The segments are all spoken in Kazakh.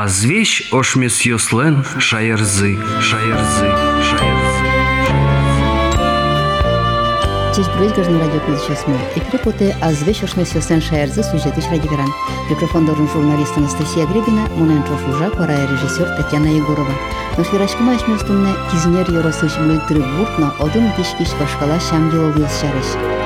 Азвещ ошмес йослен шаярзы, шаярзы, шаярзы. Честь брызгажны радио мы. Эфире поте азвещ ошмес йослен шаярзы сюжетыш радиогран. Микрофон должен журналист Анастасия Гребина, Муненчо Шужа, пора режиссер Татьяна Егорова. Нушвирашкыма ишместунне кизнер йоросыш мылтыры буртно одын кишкиш башкала шам йол шарыш.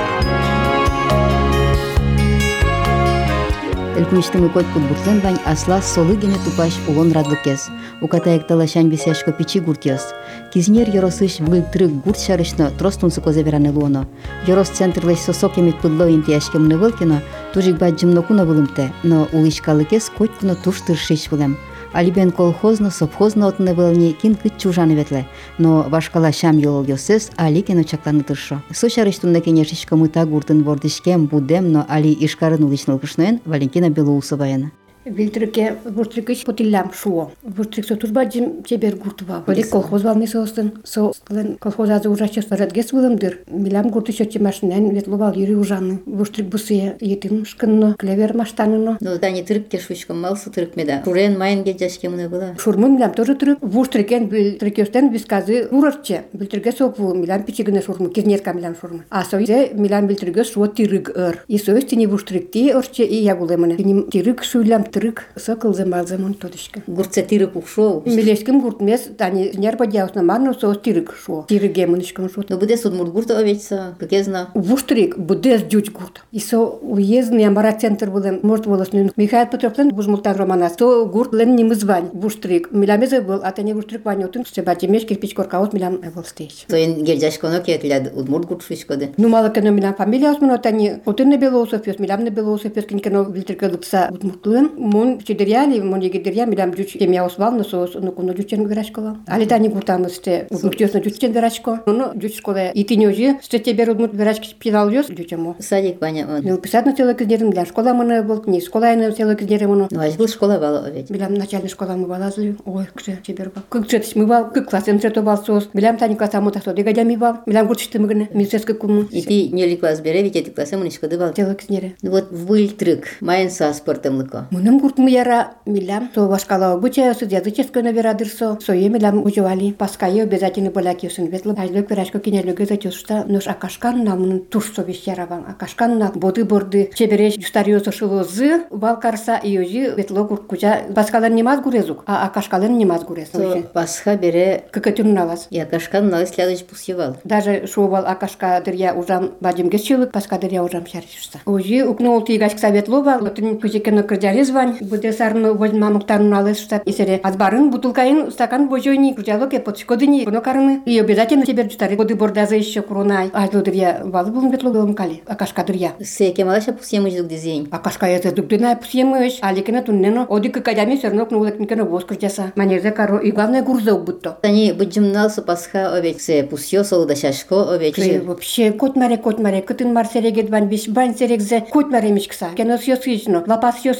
Элкуничтың укот путбуртен вань асла солы гене тупаш улон радлыкес. Укатаек талашань бисяшко пичи гуртьос. Кизнер йоросыш выльтрык гурт шарышно тростунсы козеверане луоно. Йорос центр лесь сосок емит пыдло интияшке мне вылкино, тужик бать жымнокуна вылымте, но улышкалыкес котькуно туш тыршиш вылем алибен колхозно совхозно отны вылни кин кыт чужаны ветле, но вашкала шам йол йосес али кен очакланы тыршо. Сучарыш тунне кенешишка мыта гуртын бордишкем будем, но али ишкарын уличныл кышноен Валентина Белоусоваяна. Вилтрике вуртрикыч потиллям шуо. Вуртрик со турба жим чебер гуртуба. Боли колхоз валны соостын. Со лен колхоз азы ужачы саратгес вылымдыр. Милям гурты чөтче машинен ветловал юри ужаны. Вуртрик бусы етин шкынно, клевер маштаныно. Ну да не тырык ке шучком малсы тырык меда. Шурен майын ге жашке мына была. Шурмы милям тоже тырык. Вуртрикен вилтрикестен висказы урарче. Вилтрике сок ву милям пичигіне шурмы, кирнерка милям шурмы. А соизе милям вилтриге шуо тирык ыр. И соистини вуртрикти орче и ягулемыны. Тирык шуйлям тырык сокол замалзам он тодышка. Гурца тирык ушел. Милеским гуртмес, тани нерба дяусна марно со тирык шо. Тирыге мынышкам шо. Но буде суд мурт гурта овечса, как я знаю. Вуштрик буде дють гурт. И со уездный амара центр был, может волосный. Михаил Петровлен бужмултан романа. То гурт лен не мызвань. Вуштрик. Милямезе был, а тани вуштрик ванютын. Себати меш кирпич коркаут милям был стейч. То ен гердяшконо кетлят удмурт гурт шишкоды. Ну мало кено милям фамилия османо тани. Отын не белоусов пес, милям не белоусов пес, кинкено вильтрика лыкса удмуртлын. Мун чидеряли, мони гидеря, милям жуч кемя освал, но со ну куно жучен грашкова. Али тани гуртамы сте удмуртёсно жучен грашко. Ну жуч школа и тинёжи, сте тебе удмурт грашки пидал ёс жучемо. Садик баня. Ну писать на целый киздерим для школа мы был, не школа на целый киздерим мы. Ну был школа бала ведь. Милям начальная школа мы балазли. Ой, кше тебе ба. Как кше мы бал, как классен цето бал сос. Милям тани класса мы так дегадя ми бал. Милям гурчты мы гне, мисеска куму. И ты не ли класс бере, ведь эти классы мы не шкоды бал. Целый киздере. Вот выльтрык, майын са спортом лыко. Мунам гурт мы яра милям, то вашкала буча с языческое наверадырсо, сое милям уживали. Паскае обязательно поляки сын ветло. Айлы пирашко кинелюге затюшта, нож акашкан намын турсо вещераван. Акашкан на боды борды. Чебереш юстариозо шыло зы, валкарса и ожи ветло гурт куча. Паскалар немаз гурезук, а акашкалар немаз гурез. Пасха бере Какатюн наваз. и акашкан на следующий пусевал. Даже шувал акашка дырья ужам бадимге чылык, паска дырья ужам шаришуста. Ожи укнул тигашк советлова, лотын күзекені кырдяры звань, буде сарны возьма мамуктарын алыс штаб исере. Азбарын бутылкайын стакан божойни, кружалок и подшкодыни, коно карыны. И обязательно тебе чутары годы бордаза еще курунай. Айдло дырья валы булын ветло белым кали, акашка дырья. Секе малаша пусемыш дук дизень. Акашка язы дугдына пусемыш, аликена туннено, оди кыкадями все равно кнулак никена воз крутяса. Манерзе каро, и главное гурзок будто. Они быджимнался пасха овеч, се пусьё солда шашко овеч. Ты вообще кот маре кот маре кытын мар серегет бан биш бан серегзе кот маре мишкса. Кено сё сычно, лапас сё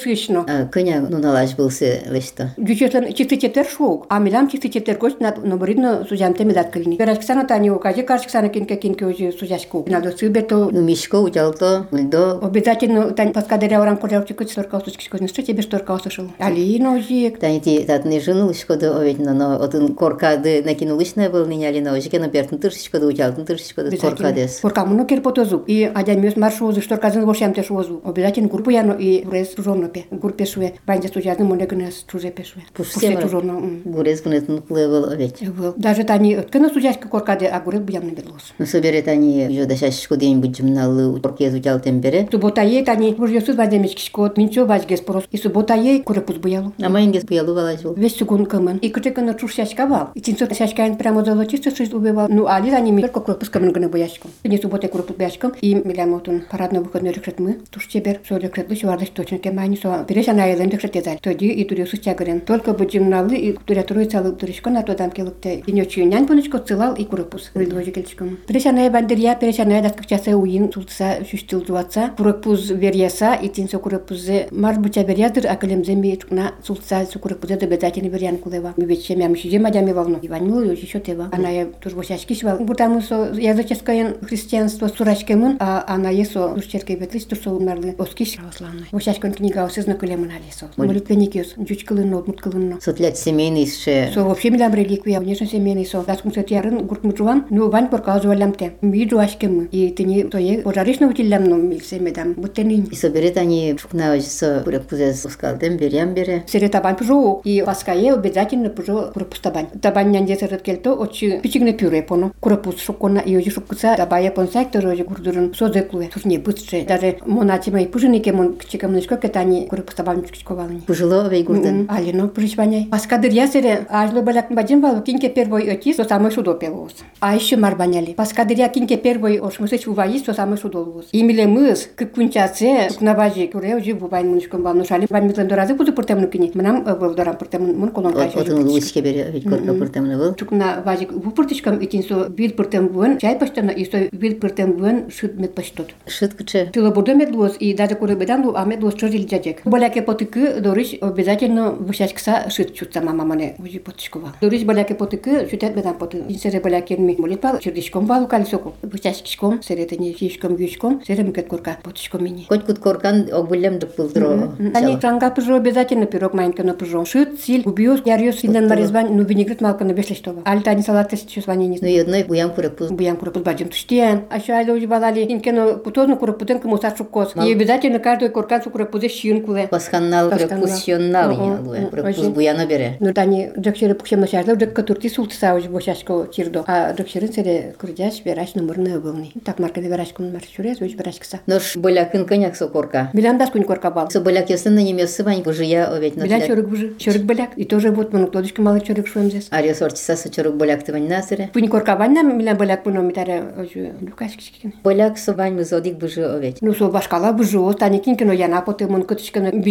ну налаж был се лешто. Дючетлен чисты тетер шоук, а милам чисты тетер коч на нобридно сузямте медат калини. Перашксана тани укажи каршксана кинке кинке уже сузяшку. Надо сыбето Ну мишко учалто, ульдо. Обязательно тань паскадаря орам корявчик сторка усучки что тебе сторка усушил. Алино жик. Тани ти тат не жену шкода овеч, но отын коркады накинулышная был меня ли на ожике, но пертын тыршичкода учалтын тыршичкода коркадес. Коркамуно кирпотозу. И адямёс маршозу, шторказын вошямте шозу. Обязательно группу яно и рез жонно пе. Группе шуе. Банде сузязны монегнес чуже пешуе. Пусе жонно. Гурес гунет плывал овеч. Даже тани откына сузяшка коркаде, а гурет буям не белос. Ну собере тани жода шашко день быджимналы коркез учалтын бере. Суботае тани буржосуз бадемич кишкот, минчо бажгес порос. И суботае курепуз буялу. А майнгес пуялу валажул. Весь сугун кымын. И кычы кына чуш шашка бал. И тинцо шашкаен прямо золотисто шиз убивал. Ну али тани ми только курепуз кымын гына буяшком. Не суботе курепуз буяшком. И милямотун парадно выходной рекрет мы. Туш чебер со рекрет лыш вардаш точно ке майни со. Переша на елен рекрет езаль. Тоди и турюсу чагырен. Только быджимналы и туря турой цалы туришко на тодам келыкте. И нечью нян пунычко цылал и курепуз. Рылдвожи келчком. Переша на бандырья, переша на даскак часы уин султса шүстил дуатса. Курепуз верьяса и тинсо курепузе мар буча берядыр акалемзе ми на султса су курепузе да безатени берян кулева. Ми вече мям шиже мадями волну. Иван мил ёжи шотева. Она я туж бошашки швал. Бутаму со языческое христианство сурашкемын, а она есо турчерке бетлис турсо умерли. Оскиш православной. Бошашкон книга осызна кулем килемын алисо. Молитвенникиос, жуч кылынно, мут кылынно. Сотлять семейный ше. Со вообще милям реликвия, конечно, семейный со. Дас кум сетярын гурт мужуан, ну вань поркал жуалямте. Ми жуашкем. И тени тое пожаришно утилям но ми семедам. Буттенин. И соберет они шукна ожиса бурек пузес ускалдем берем бере. Сере табан пужу и паскае обязательно пужу курапус табан. Табан нянде серет келто очи пичигне пюре поно. Курапус шукона и ожи шуккуса табая понсак тоже ожи гурдурун созеклуе. Турне быстше. Даже монатима и пужинике мон кчикам нышко кетани курапус табан чкичковални. Пужило овей гурден. Алино пришваняй. Паскадыр ясере ажлы балак бадин вал кинке первой оти со самой судо пелос. А еще марбаняли. Паскадыр я кинке первой ошмысыч уваи со самой судо лос. Имиле мыс кыккунчаце кнабажи куре ожи бубайн муншком бал нушали. Ван митлен доразы буду пуртемну кини. Мнам болдорам пуртемн мун колон кайшы. Отын бере корка был. Чукна важик итин со пуртем буен. Чай паштана и со пуртем буен шут мет паштот. Кыче. Тыло бурдо медлос и даже куре бедан лу лос чорил джаджек. баляке потыкы дорыш обязательно высяч кса шит чут сама потышкова. Дорыш баляке потыкы чутят бедан поты. Инсере баляке ми молит балу калисоку. Высяч кишком серете не сере микет корка потышком мини. Коть кут коркан огулем до пылдро. Они транга пыжо обязательно пирог маленько на пыжо. Шит сил убьёс ярёс силен нарезбан ну винегрет малка на бешле. Альта не салат тес чус вани не. Ну едной е буян курак. Буян курак бадим туштиен. А шо айда узи балали инкено путозно курак путен кому. И обязательно каждый коркан сукурак пузе куле. Я луе. Пурек пуз Ожи. буяна бере. Ну тани джекшере пухшем на шарда, джек катурти султса уже бошашко тирдо. А джекшерин сере курдяш вераш номерные волны. Так марка де вераш кун маршурез, уж вераш кса. Нош болякын коняк со корка. Билян дас кунь корка бал. Со боляк ясын на неме сывань пужия овет на тляк. чорык бужи. Чорык беляк. И тоже вот мон клодочка малый чорык шуем здесь. Ария сортиса со чорок боляк тывань насыре. Пунь корка ванна, милян беляк пуно митаре уже люкаш кишкин. Боляк со вань мы зодик бужи овет. Ну со башкала бужо, тани кинкино яна поте мон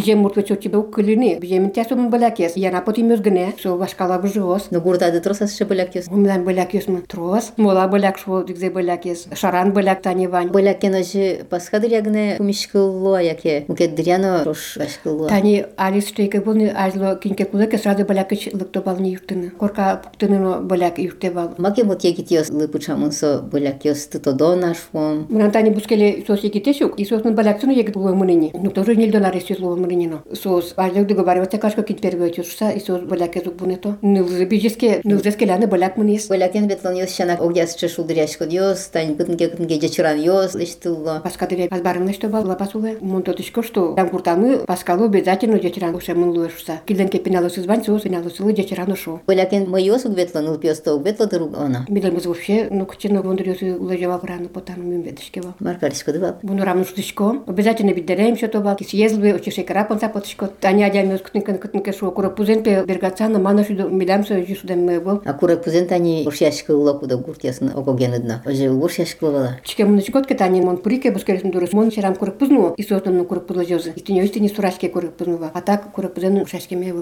Жемуртвец у тебя укылины. Бьемин тясу мы балякес. Я на поти мюзгне. Со вашкала в живос. Но гурда да тросас ше балякес. У меня балякес мы трос. Мола баляк шо дигзе балякес. Шаран баляк тани вань. Баляк кена же пасхадыр ягне кумишкылуа яке. Укет дряно рош ашкылуа. Тани алис штейке буны азло кинке кулаке сразу балякыч лыкто бални юртыны. Корка пуктыныно баляк юрте бал. Маке мот егитиос лыпучамынсо балякес тутодонаш фон. Мунан тани бускеле сос егитесюк. И сос мы баляксыну егит булуэмынени. Ну тоже нельдонар есюзлуэмын. Муринино. Соус ажлык договариваться кашка кит переводится и соус е баляк язык бунето. Нужно бижеске, нужно скеляне баляк мунис. Е баляк ян бетлан ёс шанак огяс чешул дыряшкод ёс, тань бытынге кытынге жечиран ёс, лыштылло. Паскадыре азбарымны что бал лапасулы. Мунтотышко что там куртамы паскалу обязательно жечиран уша е мунлуешься. Киденке пеналосы звань соус пеналосы лы жечиран ушу. Баляк ян моёс угветлан лпёсто угветло дыру она. Билемыз вообще ну кчено вондриёсы лыжева грану потам мюмбедышкева. Маркаришко дыва. Буну рамнуштышко. Обязательно бит что то бал. Съездил бы шекара понса потышко. Таня адями оскутныкан кытныке шо, кура пузенпе бергацана, мана шуду, милям со жи шудем мы был. А курак пузентани уршяшкы улокуда гурт ясын огогенедна. Оже уршяшкы вала. Чике муны чкотке тани мон пурике бускересм дурус, мон черам курак пузну, и сотом ну курак пузлажёзы. И тенё истини сурашке курак пузнува. А так пузен ме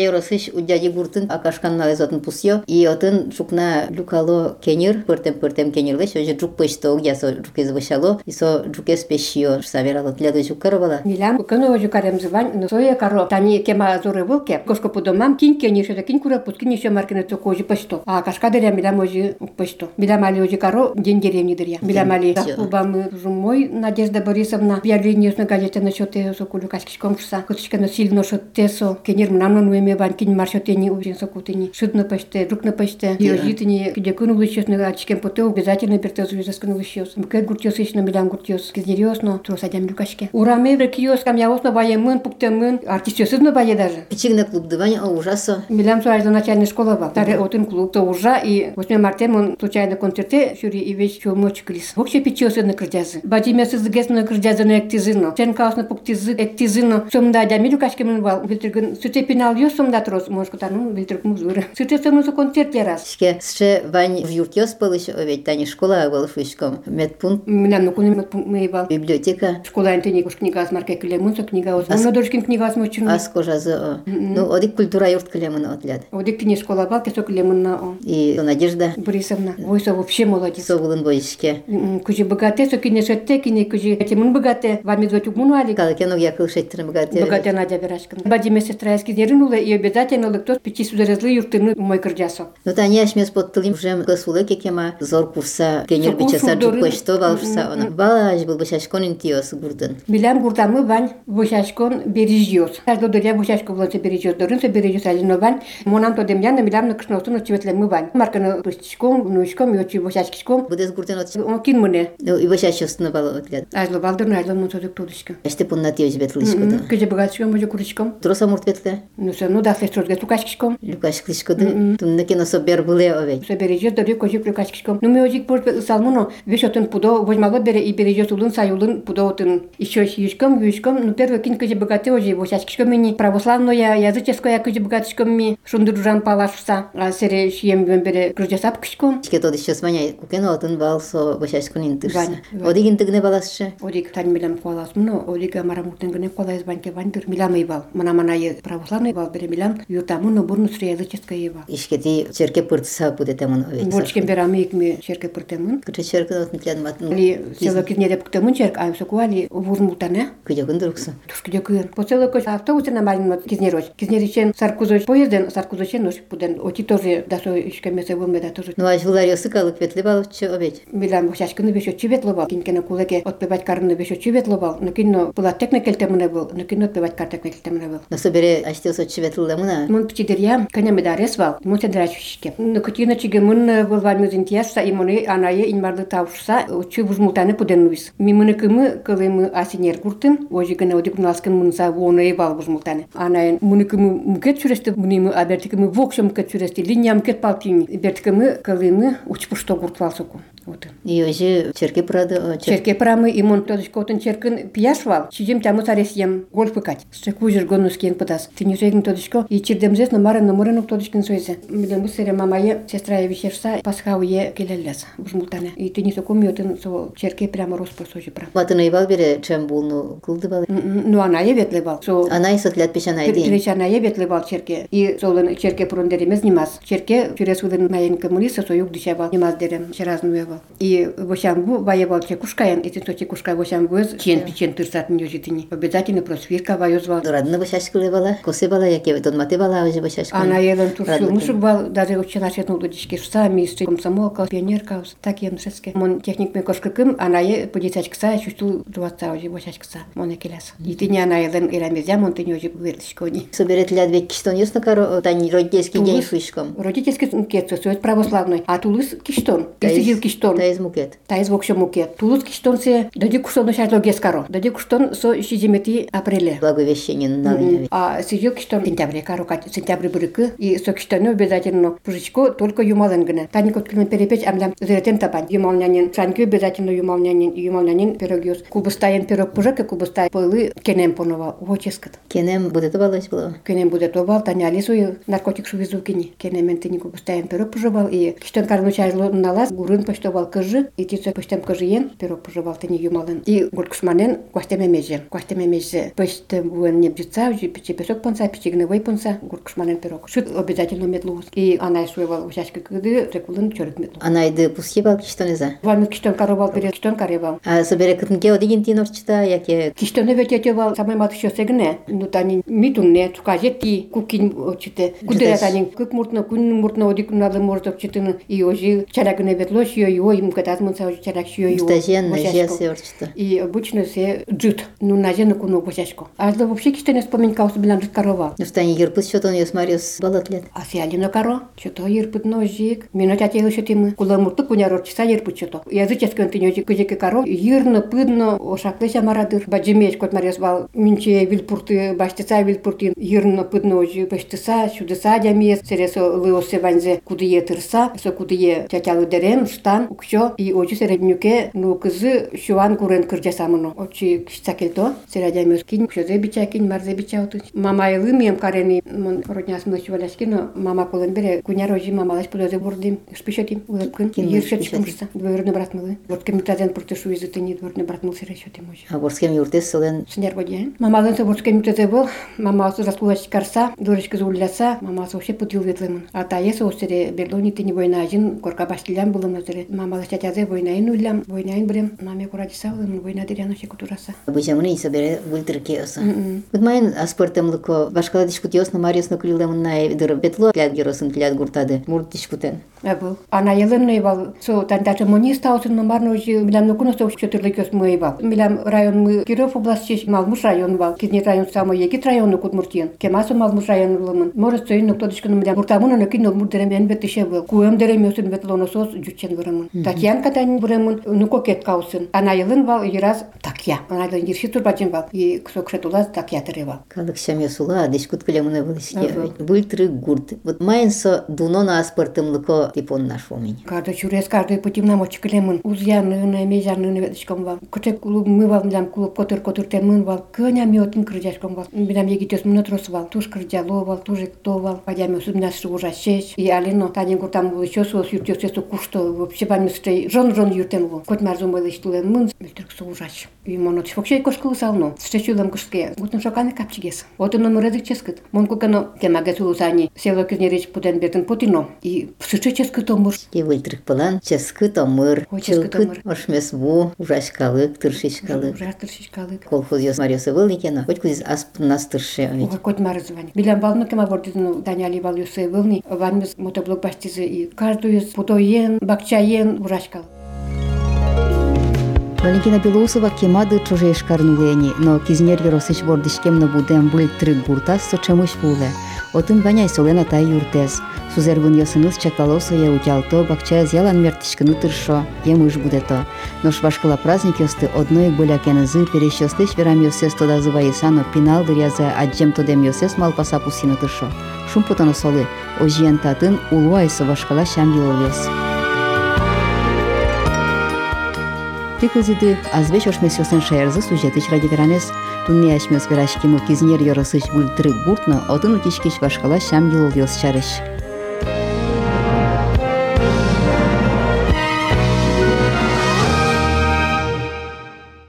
yorosыш удяди гуртын акашканна эзотын пусьё. И отын шукна люкало кенир, пыртем пыртем кенирлеш, оже жук пышто извышало, и со жукес пешио саверало тляды жукарвала. Милям, кыно Донова жукарем зывань, но соя коро. Тани кема зоры вылке, кошко по домам, кинь кени шеда, кинь кура пут, кинь еще маркина то кожи посто. А кашка дыря мидам ожи посто. Мидам али ожи коров, день деревни дыря. Мидам али. Кубам мой Надежда Борисовна, я линию на счет ее сокулю кашки конкурса. Куточка на сильно шот тесо, кенир мнамно нуеме бань, кинь маршотени урин шут на почте, друг на почте. Йожитени, кидекуну вычес а на очкем поте, обязательно пертезу визаскану вычес. Мкет гуртес ищно, мидам гуртес. Кизнериосно, тросадям люкашке. Ураме врекиос камья на бае мын, пукте мын, артистёсыз на бае даже. Пичигна клуб дывань, а ужасо. Милям суажда начальная школа был. Таре отын клуб то ужа и 8 марта он случайно концерте шури и весь чё мочь клис. Вообще пичёсы на крдязы. Бади месяц гес на крдязы на эктизино. Чен каос на пуктизы эктизино. Сомда да милю кашке мен бал. Билтирген сүте пинал ё сомда трос. Может кутану билтирк музура. Сүте со концерт ярас. Шке сше вань в юртёс пылыш овет тани школа был фышком. Медпункт, Минам ну куны мы бал. библиотека. Школа интени куш книга с маркой клемун со книга ос. Он доршкин книга с мочун. Аз кожазы. Ну, одик культура юрт клемын отлят. Одик тини школа бал кесо клемун на о. И Надежда Борисовна. Войса вообще молодец. совулын боишке. Кужи богате, со кине шетте, кине кужи этимун богате, вами звучук мунуали. Калкен огякыл шеттерин богатырь. Богате Надя Верашкин. Бади месяц траески дернула и обязательно лыктос пяти сузерезлы юртыны мой кырджасо. Ну, та не ашмес подтылым уже кысулы кекема зор курса кенер шулдыры. жукпешто балшса она. Балаш был башаш конин тиос гурдын. Билям гуртамы вань Bušaškon Berižijos. Aš daug dėdė Bušaškon vlasi Berižijos dorinsu, Berižijos Alinovan. Monam to demjaną, milam na kšnaustum, nu čivetlen muvan. Markan puščiškom, nuiškom, joči Bušaškiškom. Budes gurtenot. O kin mune? O Bušaškos nubalo atlet. Azlo baldırın, azlo muntozuk tuduška. Ešte punna tiyo izbetlişko da. Kıcı bugatşkom, mucu kuruşkom. Trosa murtvetle. Nu sen, nu dasle strozga Lukaşkiškom. Lukaşkiško da. Tunne kino so berbule ove. So Berižijos dorinsu, kojuk Lukaşkiškom. Nu miocik burt salmuno, viş otun pudo, vojmalo bere i Berižijos ulun sayulun pudo otun. İşo işkom, güçkom, nu Ну первый кин кыжы богатый ожи бушашкичком мини. Православная, языческая кыжы богатышком ми. Шундыржан палашса. А сере шием бере кружасап кышком. Шке тоды щас маня кукено отын бал со башашкон интырса. Ваня, Ваня. Одигин тыгне баласшы. Одик тань милам колас муно, одик марамуктен гне колас банке вандыр милам ибал. Мана мана е православный бал бере милам, юта муно бурну сре языческая ибал. Ишкети черке пыртса буде темон овей. Борчкен берами икме черке пыртемын. Кыча черке от метлян матн. Али села кизне деп ктемын черк, ам сокуали вурмутане. Кыжа кызы тускудекыр поселокось автобусына малинот кизнероч кизнеричен саркузоч поезден саркузочен уж пуден оти тоже дасо ишкемесе вымеда тоже ну ажыларё сыкалык ветлебаловчу обед билан бошачкыны бешо чиветлобал кинкене кулеке отпебать карны бешо чиветлобал но кинно была текне келтемне был но кинно отпебать кар текне келтемне был но собере аштесо чиветлдамына мун пчидерьям канемедарес вал мун тендрачишке но кутина чиге мун болвар е, мюзинтияса имоны анае инмарды тавушса учу бужмутаны пуден уис мимыны кымы кылымы асинер куртын ожигын гына одик налскын мынса воны вал бузмутаны. Анае мыны кымы мкет чуресте, мыны мы аберти кымы вокшо мкет чуресте, линия мкет палтини. Берти кымы, кылы мы учпушто куртвал соку. Вот. И ожи черке прады. Черке прамы и мон тодыш котын черкын пияшвал, чидем таму саресьем гольф пыкать. Стекужер гонус кен пытас. Ты не сойгн тодышко, и чирдемзес номарын номарын тодышкин сойзе. Милен бусере мамае сестра евишерса пасхауе келелес. Бужмултане. И ты не соком йотын со черке прямо роспор сojы прям. Ватын ибал бере чем булну кылды бал. Ну она е ветле бал. Со Анай сотлят пешан айдин. Тречана е ветле бал черке. И солын черке прундеремез немаз. Черке чурес удын майен коммуниста со юг дича бал. Немаз дерем черазную бал. И вошам бу воевалча кушкаян, эти тоти кушка вошам вез, чен э, пичен тырсатын южитини. Обязательно просвирка воюзвал. Ну, Радна вошашкулы бала, косы бала, яке витон маты бала, уже вошашкулы. Она елен турсу, мусук бал, даже учена шетну лудички, шса, мисты, комсомолка, пионерка, так ем сеске. Мон техник ме кошкыкым, она е подесяч кса, чувству двадцать уже вошаш кса, мон экеляс. И ты не она елен ирамезя, мон ты не уже вырдышко не. Соберет ля две киштон э, та не родительский день фышком. Родительский кетсо, православный, а тулыс киштон. Ты сидел киштон. Та из мукет. Та из вокшо мукет. Тулус киштон се, дади куштон шарло гескаро. Дади куштон со шизимети апреле. Благовещение на. А сидел киштон сентябре, каро сентябре брыкы, и со киштону обязательно пужичко только юмалын гына. Таникот килмен перепеч амлям зретен табан. Юмалнянин, шанки обязательно юмалнянин, юмалнянин пирогиос. Кубыстайын пирог пужак, и кубыстай пылы кенем понова. Воческат. Кенем будет балась было. Кенем будет обал, таня алису наркотик шувизу кини. Кенемен тини кубыстайын пирог пужабал, и киштон карну чайлы налаз, гурын почтовал кыжы, и тицо почтем кыжыен, пирог пужабал тини юмалын. И гуркшманен квастемемеже. Квастемемеже. Почтем буэн не бжица, пичи песок понца, пичи гневой понца, гуркшманен пирог. Шут обязательно метлуус. И она суевал участка кыды, рекулын чорик метлу. Анайды пуске бал киштон иза. Вальмы киштон карабал берет, киштон каребал. А собере кытынке одигин тин орчита, яке Киштоны вететевал самай матышо сегне. Ну тани митунне, цукажети, кукин очите. Кудера тани кык муртна, кун муртна одик нады мурток читын. И ожи чарагне ветло шио его, им кадаз мун сау чарак шио его. Стажен на. И обычно все джит. Ну на зену на куну госяшко. А да вообще кисте не вспоминка ус билан джит корова. Ну они ерпыт что он я смотрю с балатлет. А се алина коро. Что то ерпыт ножик. Мина тя тело что ему, тимы. Кула мурту куня рор часа ерпыт что то. Я зыческан ты нёжик кузеке коро. Ерно пыдно ошаклеся марадыр. Баджимеч кот марес бал. Минче вильпурты баштыца вильпуртин. Ерно пыдно ожи баштыца чудеса дямес. Сересо лыосе ванзе кудые тырса. куда кудые тятялы дерен штан укшо. И ожи середнюке, ну кызы шуан курен кырджасамыно. Очи кишца келто. Середямес кин, кшозе бича кин, марзе бича отыч. Мама елы мием карени, мон родняс мы чувалашки, но мама колен бере, куняр ожи мамалаш пулезе бурдим. Шпишотим, улыбкын. Кин Ершетчиком шпишотим? шса. Двоюродный брат мылы. Вот кемитазен протешу изытыни, двоюродный брат мыл серешотим ожи. А борскем юртес солен Сенер бодян. Мамалын соборская митезе был, мама со заслугач карса, дурочка зулляса, мама со вообще путил ветлымын. А та есе осере берлони ты не бойна один, корка баштилян было назере. Mama de boinain ulam, boinain brem, mame kuracisa ulam, boina diriyano şey kuturasa. Bu jamun ise bere vultırki olsa. Gutmayın asportem luko, başkala diskutiyorsun, Marius nukulilem nay dur betlo, plat girosun, plat gurtadı, murt diskuten. Abu. Ana yılın neyval, so tantacı monista olsun, numarno ji, bilam nukuno so çötürlük göz mu eyval. Bilam rayon mu, Kirov oblasti, Malmuş rayon val, kizne rayon samo yegit rayonu kutmurtiyen. Kemaso Malmuş rayon ulamın. Morus soyun nokta düşkünüm bilam, murtamunun ökin olmur derem en betişe bu. Kuem derem yosun betlono sos, cütçen vıramın. татьянкадан буремун нукокет каусын. Анайылын бал ираз такья. Анайылын ирхи турбаджин бал и ксокшет улаз такья тыры бал калык шамя сула адыш куткале муна вылысне былтыры гурт. Вот майнсо дунона аспортымлыко типон наш у меня каждый чурес каждый путим нам очкалемун узяныны мезяныны веточком бал кутек клуб мы бал дам клуб котыр котыр темын бал кыня миотын кырдяшком бал бидам егитес муна трос бал туш кырдяло бал туже кто бал падяме судна шужа сесть и алино тадин гуртам еще сос юртесу кушто. Вообще армистрей жон жон юртен во кот мәрзум ойлы иштулен мын мөлтүрк суужач үй монот шокшей кошкылы салну стечулам кышке гутун шоканы е капчигес отыным рэдик ческыт мон кукано темаге сулусани село кюзнерич пуден бетин путино и псычы ческыт омур. И выльтрык пылан ческыт омур. Чылкыт ошмес бу ужач калык тыршич калык. ужач тыршич калык. Колхоз ёс мариосы был никена хоть куз аспнас тырши овет кот мәрзувани билен балны кема бордитин даняли бал юсы вылни. Ванмис мотоблок баштизы и каждую путоен бакчаен урашкал. Валентина Белоусова кемады чужие шкарнулени, но кизнер Яросыч бордышкем на будем был трык гуртас со чемуш буле. Отын ваняй солена тай юртез. Сузервын ясыныз чакалосо я утялто, бакчая зялан мертишкыны тыршо, емыш будето. Но швашкала праздник ёсты одной болякенызы перещостыш верам ёсес тода зываесано пинал дыряза аджем тодем ёсес малпаса пусина тыршо. Шум потано солы, ожиен татын улуайсо вашкала шам йыловес. Тикузиды азвеш ошмесёсен шаярзы сюжетыч ради веранес тунне ашмес верашкиму кизнер йоросыч бультры гуртно отын утишкиш вашкала шам йыл йос чарыш.